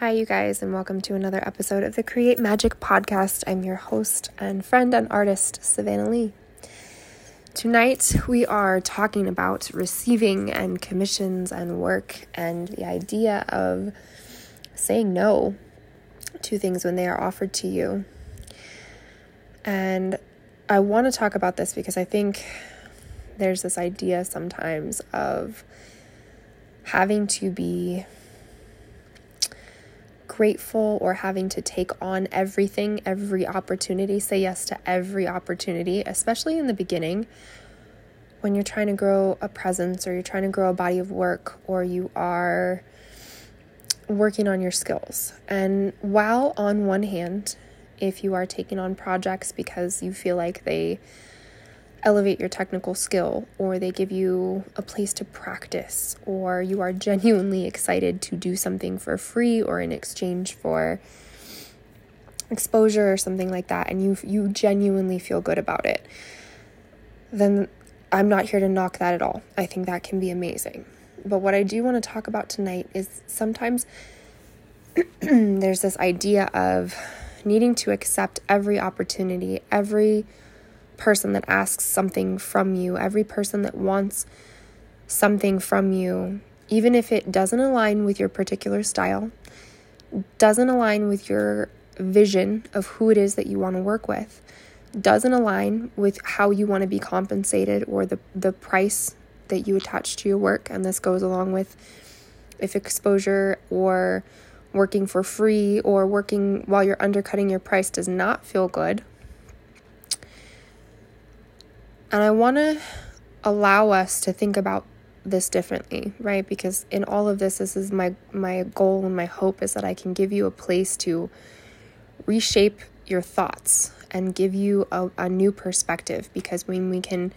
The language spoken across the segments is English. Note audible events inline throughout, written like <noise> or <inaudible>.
Hi, you guys, and welcome to another episode of the Create Magic podcast. I'm your host and friend and artist, Savana Lee. Tonight, we are talking about receiving and commissions and work and the idea of saying no to things when they are offered to you. And I want to talk about this because I think there's this idea sometimes of having to be grateful or having to take on everything, every opportunity, say yes to every opportunity, especially in the beginning when you're trying to grow a presence or you're trying to grow a body of work or you are working on your skills. And while on one hand, if you are taking on projects because you feel like they elevate your technical skill or they give you a place to practice or you are genuinely excited to do something for free or in exchange for exposure or something like that and you you genuinely feel good about it then I'm not here to knock that at all. I think that can be amazing. But what I do want to talk about tonight is sometimes <clears throat> there's this idea of needing to accept every opportunity, every person that asks something from you, every person that wants something from you, even if it doesn't align with your particular style, doesn't align with your vision of who it is that you want to work with, doesn't align with how you want to be compensated or the, the price that you attach to your work. And this goes along with if exposure or working for free or working while you're undercutting your price does not feel good and I want to allow us to think about this differently, right? Because in all of this, this is my my goal and my hope is that I can give you a place to reshape your thoughts and give you a, a new perspective. Because when we can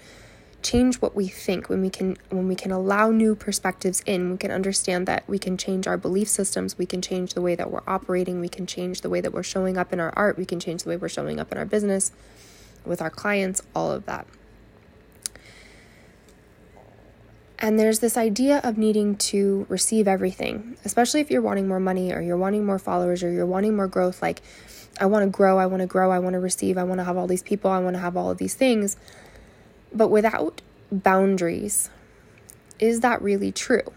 change what we think, when we can when we can allow new perspectives in, we can understand that we can change our belief systems, we can change the way that we're operating, we can change the way that we're showing up in our art, we can change the way we're showing up in our business with our clients, all of that. And there's this idea of needing to receive everything, especially if you're wanting more money or you're wanting more followers or you're wanting more growth. Like, I want to grow, I want to grow, I want to receive, I want to have all these people, I want to have all of these things. But without boundaries, is that really true?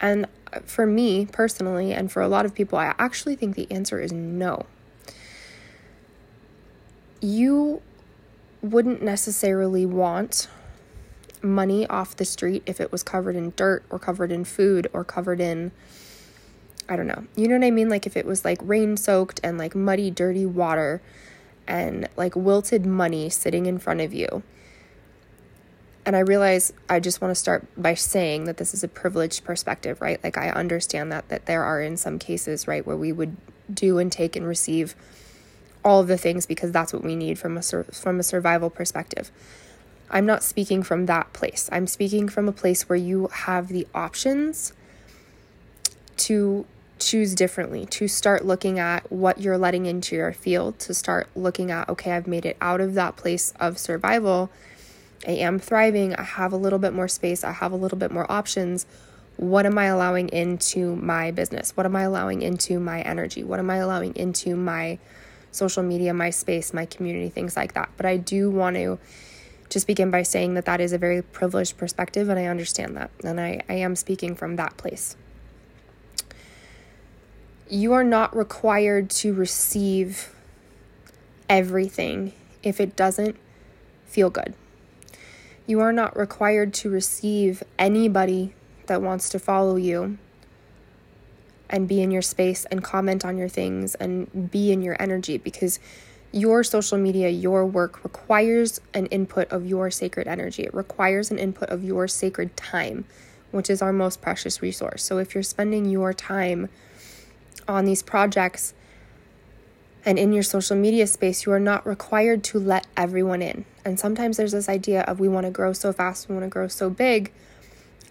And uh, for me personally, and for a lot of people, I actually think the answer is no. You wouldn't necessarily want money off the street if it was covered in dirt or covered in food or covered in I don't know. You know what I mean? Like if it was like rain soaked and like muddy, dirty water and like wilted money sitting in front of you. And I realize I just want to start by saying that this is a privileged perspective, right? Like I understand that that there are in some cases, right, where we would do and take and receive all of the things because that's what we need from a from a survival perspective. I'm not speaking from that place. I'm speaking from a place where you have the options to choose differently, to start looking at what you're letting into your field, to start looking at, okay, I've made it out of that place of survival. I am thriving. I have a little bit more space. I have a little bit more options. What am I allowing into my business? What am I allowing into my energy? What am I allowing into my social media, my space, my community, things like that? But I do want to just begin by saying that that is a very privileged perspective, and I understand that. And I, I am speaking from that place. You are not required to receive everything if it doesn't feel good. You are not required to receive anybody that wants to follow you and be in your space and comment on your things and be in your energy because your social media, your work requires an input of your sacred energy. It requires an input of your sacred time, which is our most precious resource. So if you're spending your time on these projects and in your social media space, you are not required to let everyone in. And sometimes there's this idea of we want to grow so fast, we want to grow so big.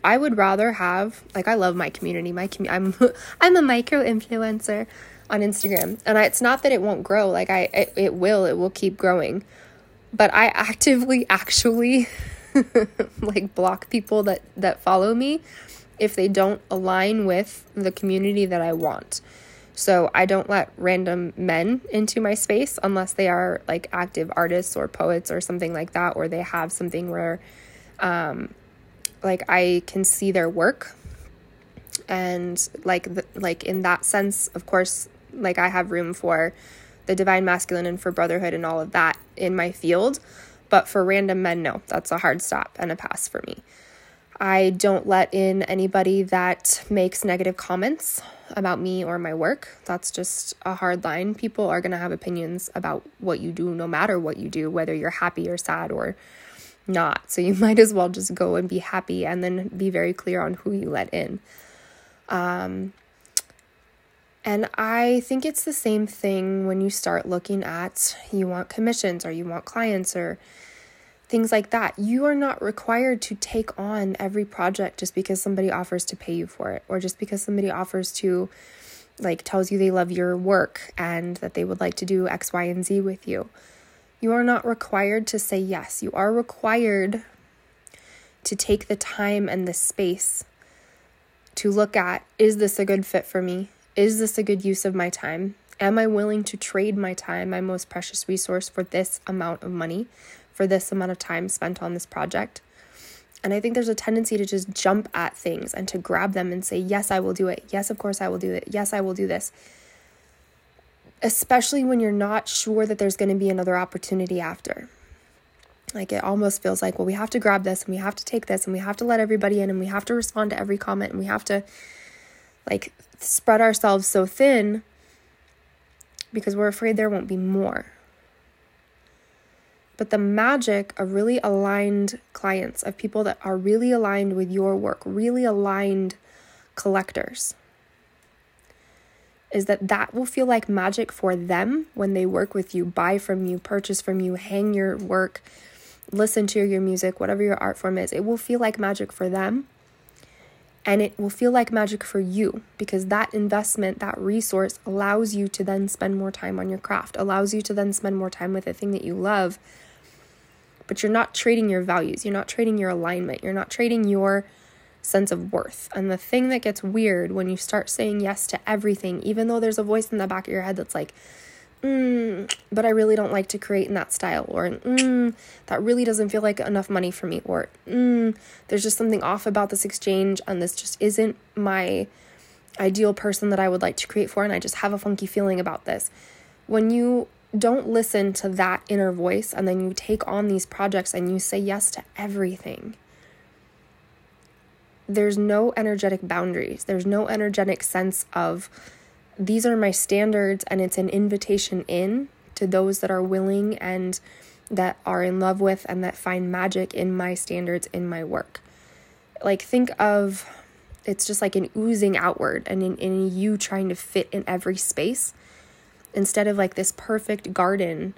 I would rather have like I love my community. My commu- I'm <laughs> I'm a micro influencer on Instagram. And I, it's not that it won't grow, like I it, it will, it will keep growing. But I actively <laughs> actually <laughs> like block people that that follow me if they don't align with the community that I want. So I don't let random men into my space unless they are like active artists or poets or something like that, or they have something where, um, like I can see their work, and like the, like in that sense, of course, like I have room for the divine masculine and for brotherhood and all of that in my field, but for random men, no, that's a hard stop and a pass for me. I don't let in anybody that makes negative comments about me or my work. That's just a hard line. People are going to have opinions about what you do no matter what you do, whether you're happy or sad or not. So you <laughs> might as well just go and be happy and then be very clear on who you let in. Um, and I think it's the same thing when you start looking at you want commissions or you want clients or things like that. You are not required to take on every project just because somebody offers to pay you for it or just because somebody offers to like tells you they love your work and that they would like to do X, Y, and Z with you. You are not required to say yes. You are required to take the time and the space to look at is this a good fit for me? Is this a good use of my time? Am I willing to trade my time, my most precious resource, for this amount of money? for this amount of time spent on this project. And I think there's a tendency to just jump at things and to grab them and say, Yes, I will do it. Yes, of course, I will do it. Yes, I will do this. Especially when you're not sure that there's going to be another opportunity after. Like it almost feels like, well, we have to grab this and we have to take this and we have to let everybody in and we have to respond to every comment and we have to like spread ourselves so thin because we're afraid there won't be more. But the magic of really aligned clients, of people that are really aligned with your work, really aligned collectors, is that that will feel like magic for them when they work with you, buy from you, purchase from you, hang your work, listen to your music, whatever your art form is. It will feel like magic for them. And it will feel like magic for you because that investment, that resource allows you to then spend more time on your craft, allows you to then spend more time with the thing that you love but you're not trading your values. You're not trading your alignment. You're not trading your sense of worth. And the thing that gets weird when you start saying yes to everything, even though there's a voice in the back of your head that's like, mm, but I really don't like to create in that style, or mm, that really doesn't feel like enough money for me, or mm, there's just something off about this exchange, and this just isn't my ideal person that I would like to create for, and I just have a funky feeling about this. When you don't listen to that inner voice and then you take on these projects and you say yes to everything. There's no energetic boundaries. There's no energetic sense of these are my standards and it's an invitation in to those that are willing and that are in love with and that find magic in my standards in my work. Like think of it's just like an oozing outward and in, in you trying to fit in every space instead of like this perfect garden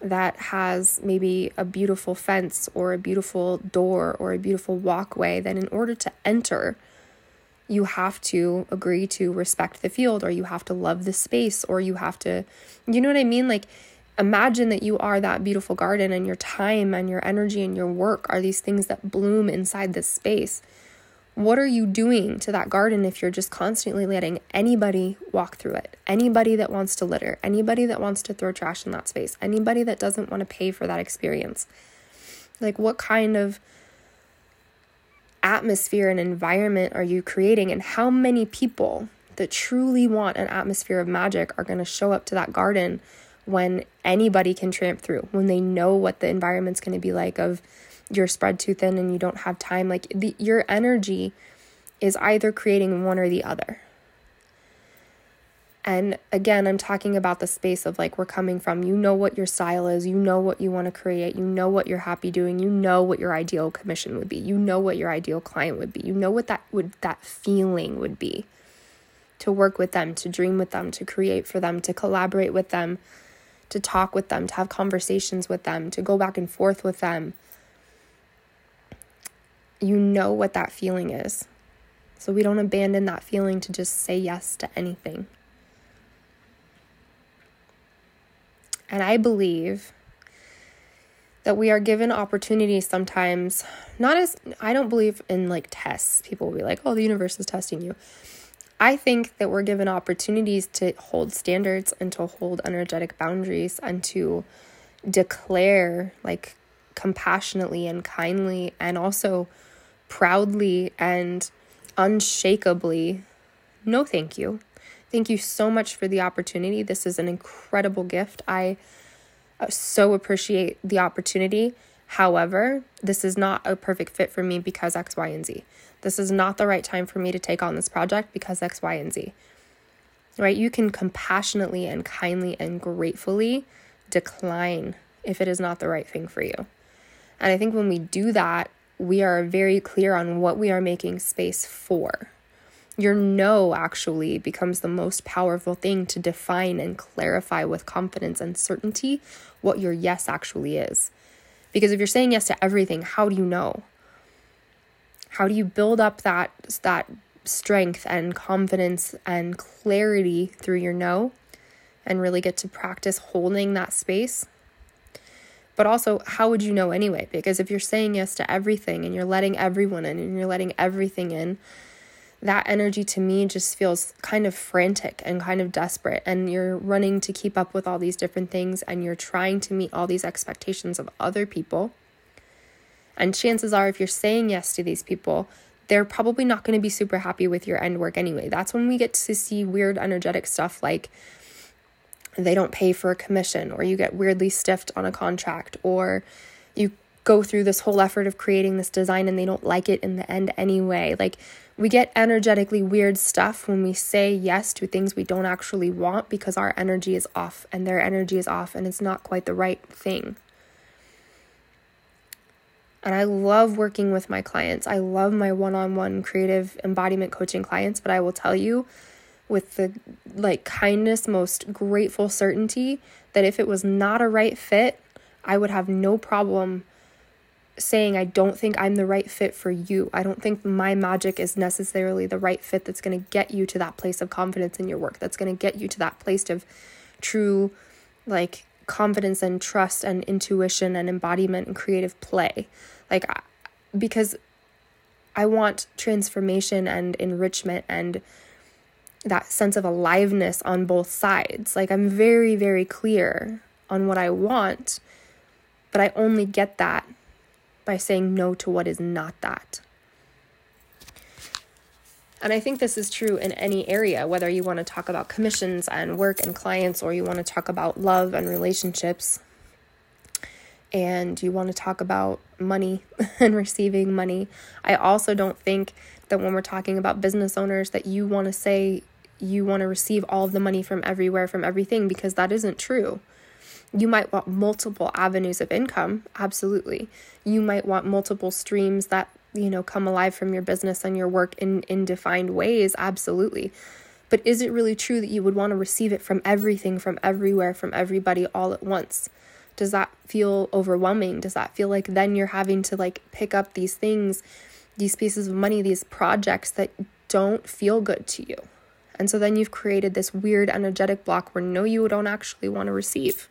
that has maybe a beautiful fence or a beautiful door or a beautiful walkway, then in order to enter, you have to agree to respect the field or you have to love the space or you have to, you know what I mean? Like, imagine that you are that beautiful garden and your time and your energy and your work are these things that bloom inside this space. What are you doing to that garden if you're just constantly letting anybody walk through it? Anybody that wants to litter, anybody that wants to throw trash in that space, anybody that doesn't want to pay for that experience. Like, what kind of atmosphere and environment are you creating? And how many people that truly want an atmosphere of magic are going to show up to that garden when anybody can tramp through, when they know what the environment's going to be like of you're spread too thin and you don't have time like the, your energy is either creating one or the other and again i'm talking about the space of like we're coming from. You know what your style is. You know what you want to create. You know what you're happy doing. You know what your ideal commission would be. You know what your ideal client would be. You know what that would that feeling would be. To work with them to dream with them to create for them to collaborate with them to talk with them to have conversations with them to go back and forth with them. You know what that feeling is. So we don't abandon that feeling to just say yes to anything. And I believe that we are given opportunities sometimes, not as, I don't believe in like tests. People will be like, oh, the universe is testing you. I think that we're given opportunities to hold standards and to hold energetic boundaries and to declare like compassionately and kindly and also proudly and unshakably no thank you. Thank you so much for the opportunity. This is an incredible gift. I uh, so appreciate the opportunity. However, this is not a perfect fit for me because X, Y, and Z. This is not the right time for me to take on this project because X, Y, and Z. Right? You can compassionately and kindly and gratefully decline if it is not the right thing for you. And I think when we do that, we are very clear on what we are making space for. Your no actually becomes the most powerful thing to define and clarify with confidence and certainty what your yes actually is. Because if you're saying yes to everything, how do you know? How do you build up that that strength and confidence and clarity through your no and really get to practice holding that space? But also, how would you know anyway? Because if you're saying yes to everything and you're letting everyone in and you're letting everything in, that energy to me just feels kind of frantic and kind of desperate. And you're running to keep up with all these different things and you're trying to meet all these expectations of other people. And chances are, if you're saying yes to these people, they're probably not going to be super happy with your end work anyway. That's when we get to see weird energetic stuff like they don't pay for a commission, or you get weirdly stiffed on a contract, or you go through this whole effort of creating this design and they don't like it in the end anyway. Like, we get energetically weird stuff when we say yes to things we don't actually want because our energy is off and their energy is off and it's not quite the right thing. And I love working with my clients. I love my one on one creative embodiment coaching clients, but I will tell you with the like kindness, most grateful certainty that if it was not a right fit, I would have no problem saying I don't think I'm the right fit for you. I don't think my magic is necessarily the right fit that's going to get you to that place of confidence in your work. That's going to get you to that place of true like confidence and trust and intuition and embodiment and creative play. Like because I want transformation and enrichment and that sense of aliveness on both sides. Like I'm very very clear on what I want, but I only get that by saying no to what is not that. And I think this is true in any area, whether you want to talk about commissions and work and clients, or you want to talk about love and relationships, and you want to talk about money <laughs> and receiving money. I also don't think that when we're talking about business owners that you want to say you want to receive all of the money from everywhere from everything because that isn't true. You might want multiple avenues of income, absolutely. You might want multiple streams that, you know, come alive from your business and your work in, in defined ways, absolutely. But is it really true that you would want to receive it from everything, from everywhere, from everybody all at once? Does that feel overwhelming? Does that feel like then you're having to like pick up these things, these pieces of money, these projects that don't feel good to you? And so then you've created this weird energetic block where no, you don't actually want to receive.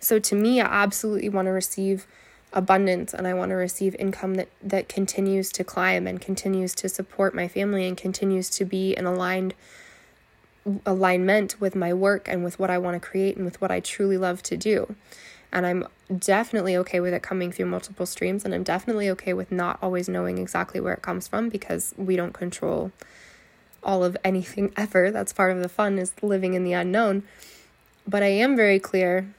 So to me, I absolutely want to receive abundance and I want to receive income that that continues to climb and continues to support my family and continues to be in aligned alignment with my work and with what I want to create and with what I truly love to do. And I'm definitely okay with it coming through multiple streams and I'm definitely okay with not always knowing exactly where it comes from because we don't control all of anything <laughs> ever. That's part of the fun is living in the unknown. But I am very clear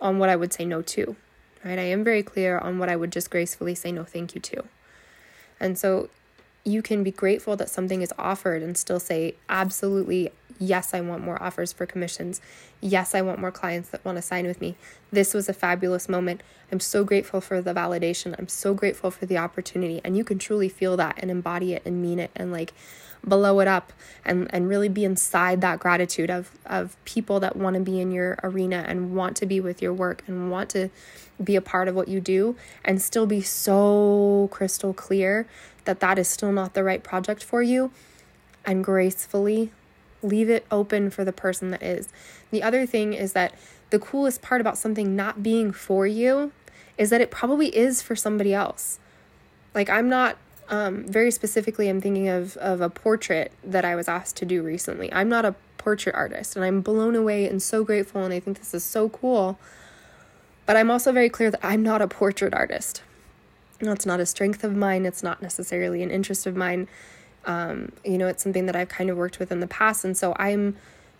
on what I would say no to, right? I am very clear on what I would just gracefully say no thank you to. And so you can be grateful that something is offered and still say, absolutely, yes, I want more offers for commissions. Yes, I want more clients that want to sign with me. This was a fabulous moment. I'm so grateful for the validation. I'm so grateful for the opportunity. And you can truly feel that and embody it and mean it and like blow it up and, and really be inside that gratitude of, of people that want to be in your arena and want to be with your work and want to be a part of what you do and still be so crystal clear that that is still not the right project for you and gracefully leave it open for the person that is. The other thing is that the coolest part about something not being for you is that it probably is for somebody else. Like I'm not um, very specifically, I'm thinking of of a portrait that I was asked to do recently. I'm not a portrait artist, and I'm blown away and so grateful, and I think this is so cool. But I'm also very clear that I'm not a portrait artist. That's not a strength of mine. It's not necessarily an interest of mine. Um, you know, it's something that I've kind of worked with in the past, and so I'm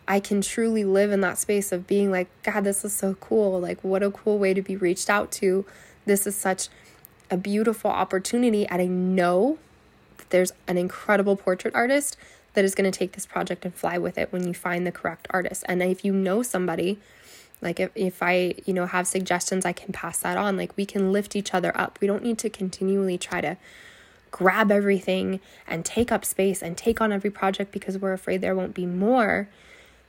I can truly live in that space of being like, God, this is so cool. Like, what a cool way to be reached out to. This is such a beautiful opportunity. And I know that there's an incredible portrait artist that is going to take this project and fly with it when you find the correct artist. And if you know somebody, like if, if I, you know, have suggestions, I can pass that on. Like we can lift each other up. We don't need to continually try to grab everything and take up space and take on every project because we're afraid there won't be more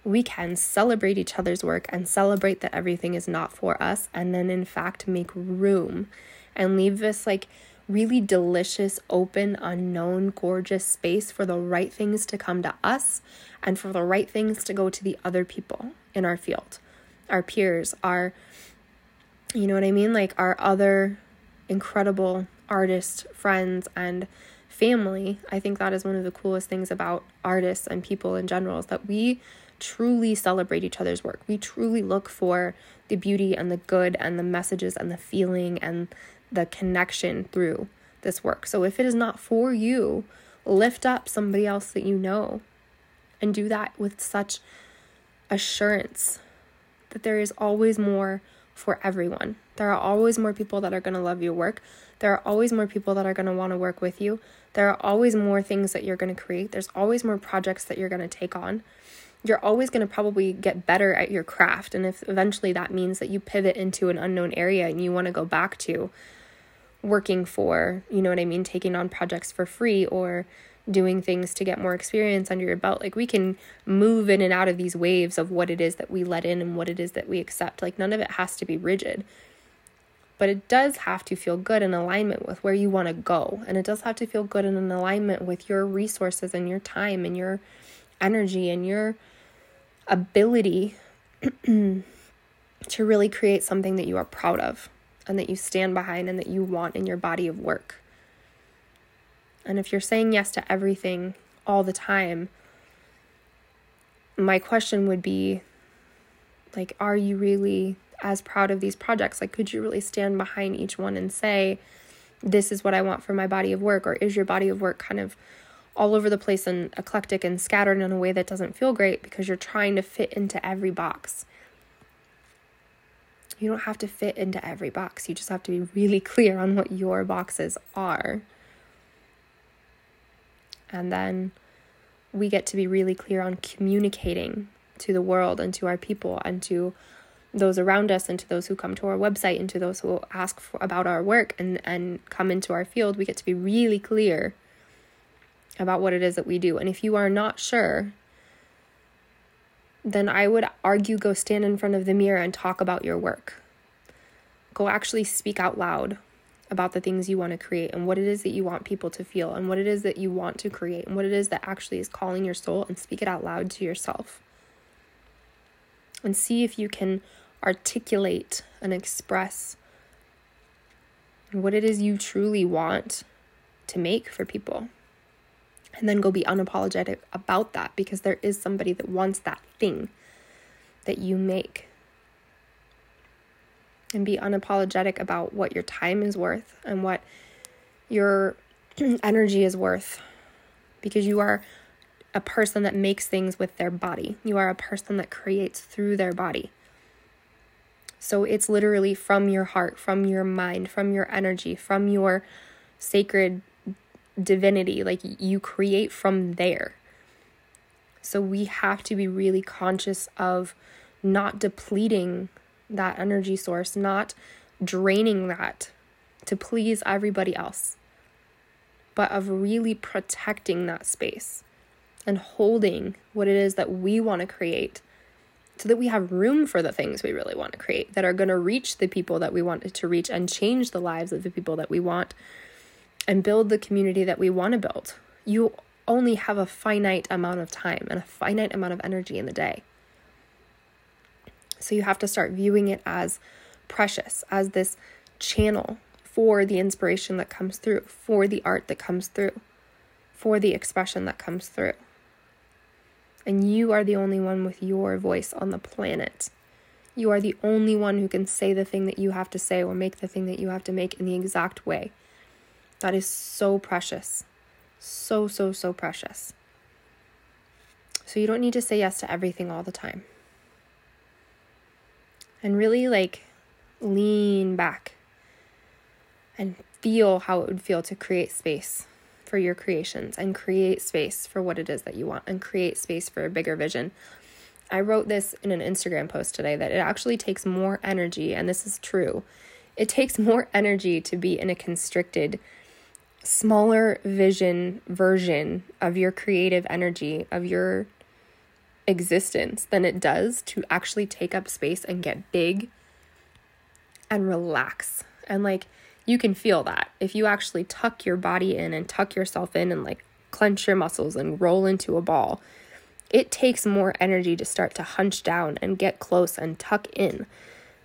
we can celebrate each other's work and celebrate that everything is not for us, and then in fact make room and leave this like really delicious, open, unknown, gorgeous space for the right things to come to us and for the right things to go to the other people in our field, our peers, our, you know what I mean? Like our other incredible artist friends and family. I think that is one of the coolest things about artists and people in general is that we truly celebrate each other's work. We truly look for the beauty and the good and the messages and the feeling and the connection through this work. So if it is not for you, lift up somebody else that you know and do that with such assurance that there is always more for everyone. There are always more people that are going to love your work. There are always more people that are going to want to work with you. There are always more things that you're going to create. There's always more projects that you're going to take on you're always going to probably get better at your craft. And if eventually that means that you pivot into an unknown area and you want to go back to working for, you know what I mean, taking on projects for free or doing things to get more experience under your belt, like we can move in and out of these waves of what it is that we let in and what it is that we accept. Like none of it has to be rigid. But it does have to feel good in alignment with where you want to go. And it does have to feel good in an alignment with your resources and your time and your energy and your ability <clears throat> to really create something that you are proud of and that you stand behind and that you want in your body of work. And if you're saying yes to everything all the time, my question would be like, are you really as proud of these projects? Like, could you really stand behind each one and say, this is what I want for my body of work? Or is your body of work kind of all over the place and eclectic and scattered in a way that doesn't feel great because you're trying to fit into every box. You don't have to fit into every box. You just have to be really <laughs> clear on what your boxes are. And then we get to be really clear on communicating to the world and to our people and to those around us and to those who come to our website and to those who ask for, about our work and, and come into our field. We get to be really clear about what it is that we do. And if you are not sure, then I would argue go stand in front of the mirror and talk about your work. Go actually speak out loud about the things you want to create and what it is that you want people to feel and what it is that you want to create and what it is that actually is calling your soul and speak it out loud to yourself. And see if you can articulate and express what it is you truly want to make for people and then go be unapologetic about that because there is somebody that wants that thing that you make. And be unapologetic about what your time is worth and what your <clears throat> energy is worth because you are a person that makes things with their body. You are a person that creates through their body. So it's literally from your heart, from your mind, from your energy, from your sacred divinity. Like you create from there. So we have to be really conscious of not depleting that energy source, not draining that to please everybody else, but of really protecting that space and holding what it is that we want to create so that we have room for the things we really want to create that are going to reach the people that we want to reach and change the lives of the people that we want and build the community that we want to build. You only have a finite amount of time and a finite amount of energy in the day. So you have to start viewing it as precious, as this channel for the inspiration that comes through, for the art that comes through, for the expression that comes through. And you are the only one with your voice on the planet. You are the only one who can say the thing that you have to say or make the thing that you have to make in the exact way. That is so precious. So, so, so precious. So you don't need to say yes to everything all the time. And really like lean back and feel how it would feel to create space for your creations and create space for what it is that you want and create space for a bigger vision. I wrote this in an Instagram post today that it actually takes more energy, and this is true. It takes more energy to be in a constricted, smaller vision version of your creative energy, of your existence, than it does to actually take up space and get big and relax. And like, you can feel that if you actually tuck your body in and tuck yourself in and like clench your muscles and roll into a ball. It takes more energy to start to hunch down and get close and tuck in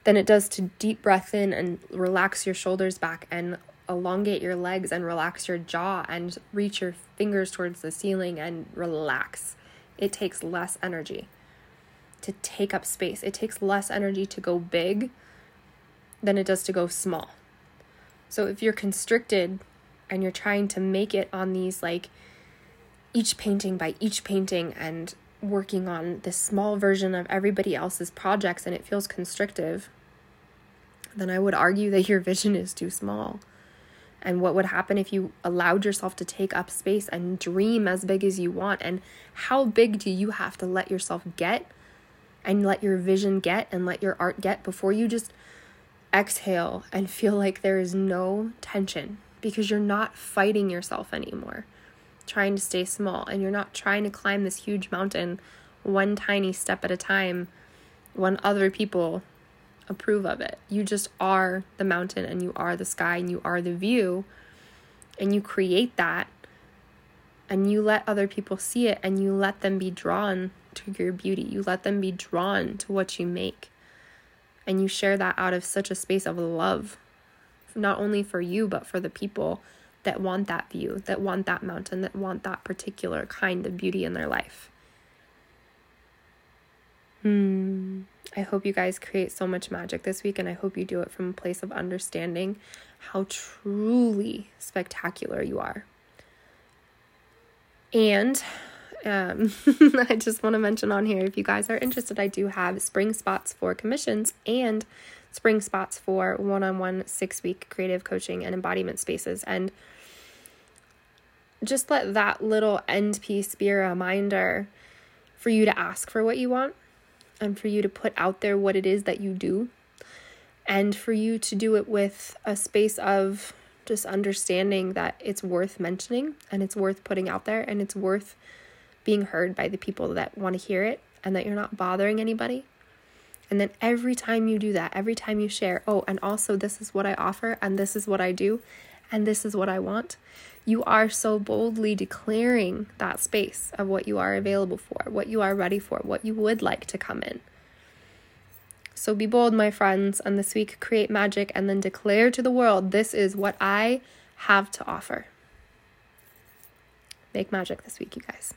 than it does to deep breath in and relax your shoulders back and elongate your legs and relax your jaw and reach your fingers towards the ceiling and relax. It takes less energy to take up space. It takes less energy to go big than it does to go small. So if you're constricted and you're trying to make it on these like each painting by each painting and working on this small version of everybody else's projects and it feels constrictive, then I would argue that your vision is too small. And what would happen if you allowed yourself to take up space and dream as big as you want? And how big do you have to let yourself get and let your vision get and let your art get before you just exhale and feel like there is no tension because you're not fighting yourself anymore, trying to stay small, and you're not trying to climb this huge mountain one tiny step at a time when other people approve of it. You just are the mountain and you are the sky and you are the view, and you create that and you let other people see it and you let them be drawn to your beauty. You let them be drawn to what you make. And you share that out of such a space of love, not only for you, but for the people that want that view, that want that mountain, that want that particular kind of beauty in their life. Hmm. I hope you guys create so much magic this week, and I hope you do it from a place of understanding how truly spectacular you are. And um, <laughs> I just want to mention on here if you guys are interested, I do have spring spots for commissions and spring spots for one on one six week creative coaching and embodiment spaces. And just let that little end piece be a reminder for you to ask for what you want and for you to put out there what it is that you do and for you to do it with a space of just understanding that it's worth mentioning and it's worth putting out there and it's worth being heard by the people that want to hear it and that you're not bothering anybody. And then every time you do that, every time you share, oh, and also this is what I offer, and this is what I do, and this is what I want, you are so boldly declaring that space of what you are available for, what you are ready for, what you would like to come in. So be bold, my friends, and this week create magic and then declare to the world this is what I have to offer. Make magic this week, you guys.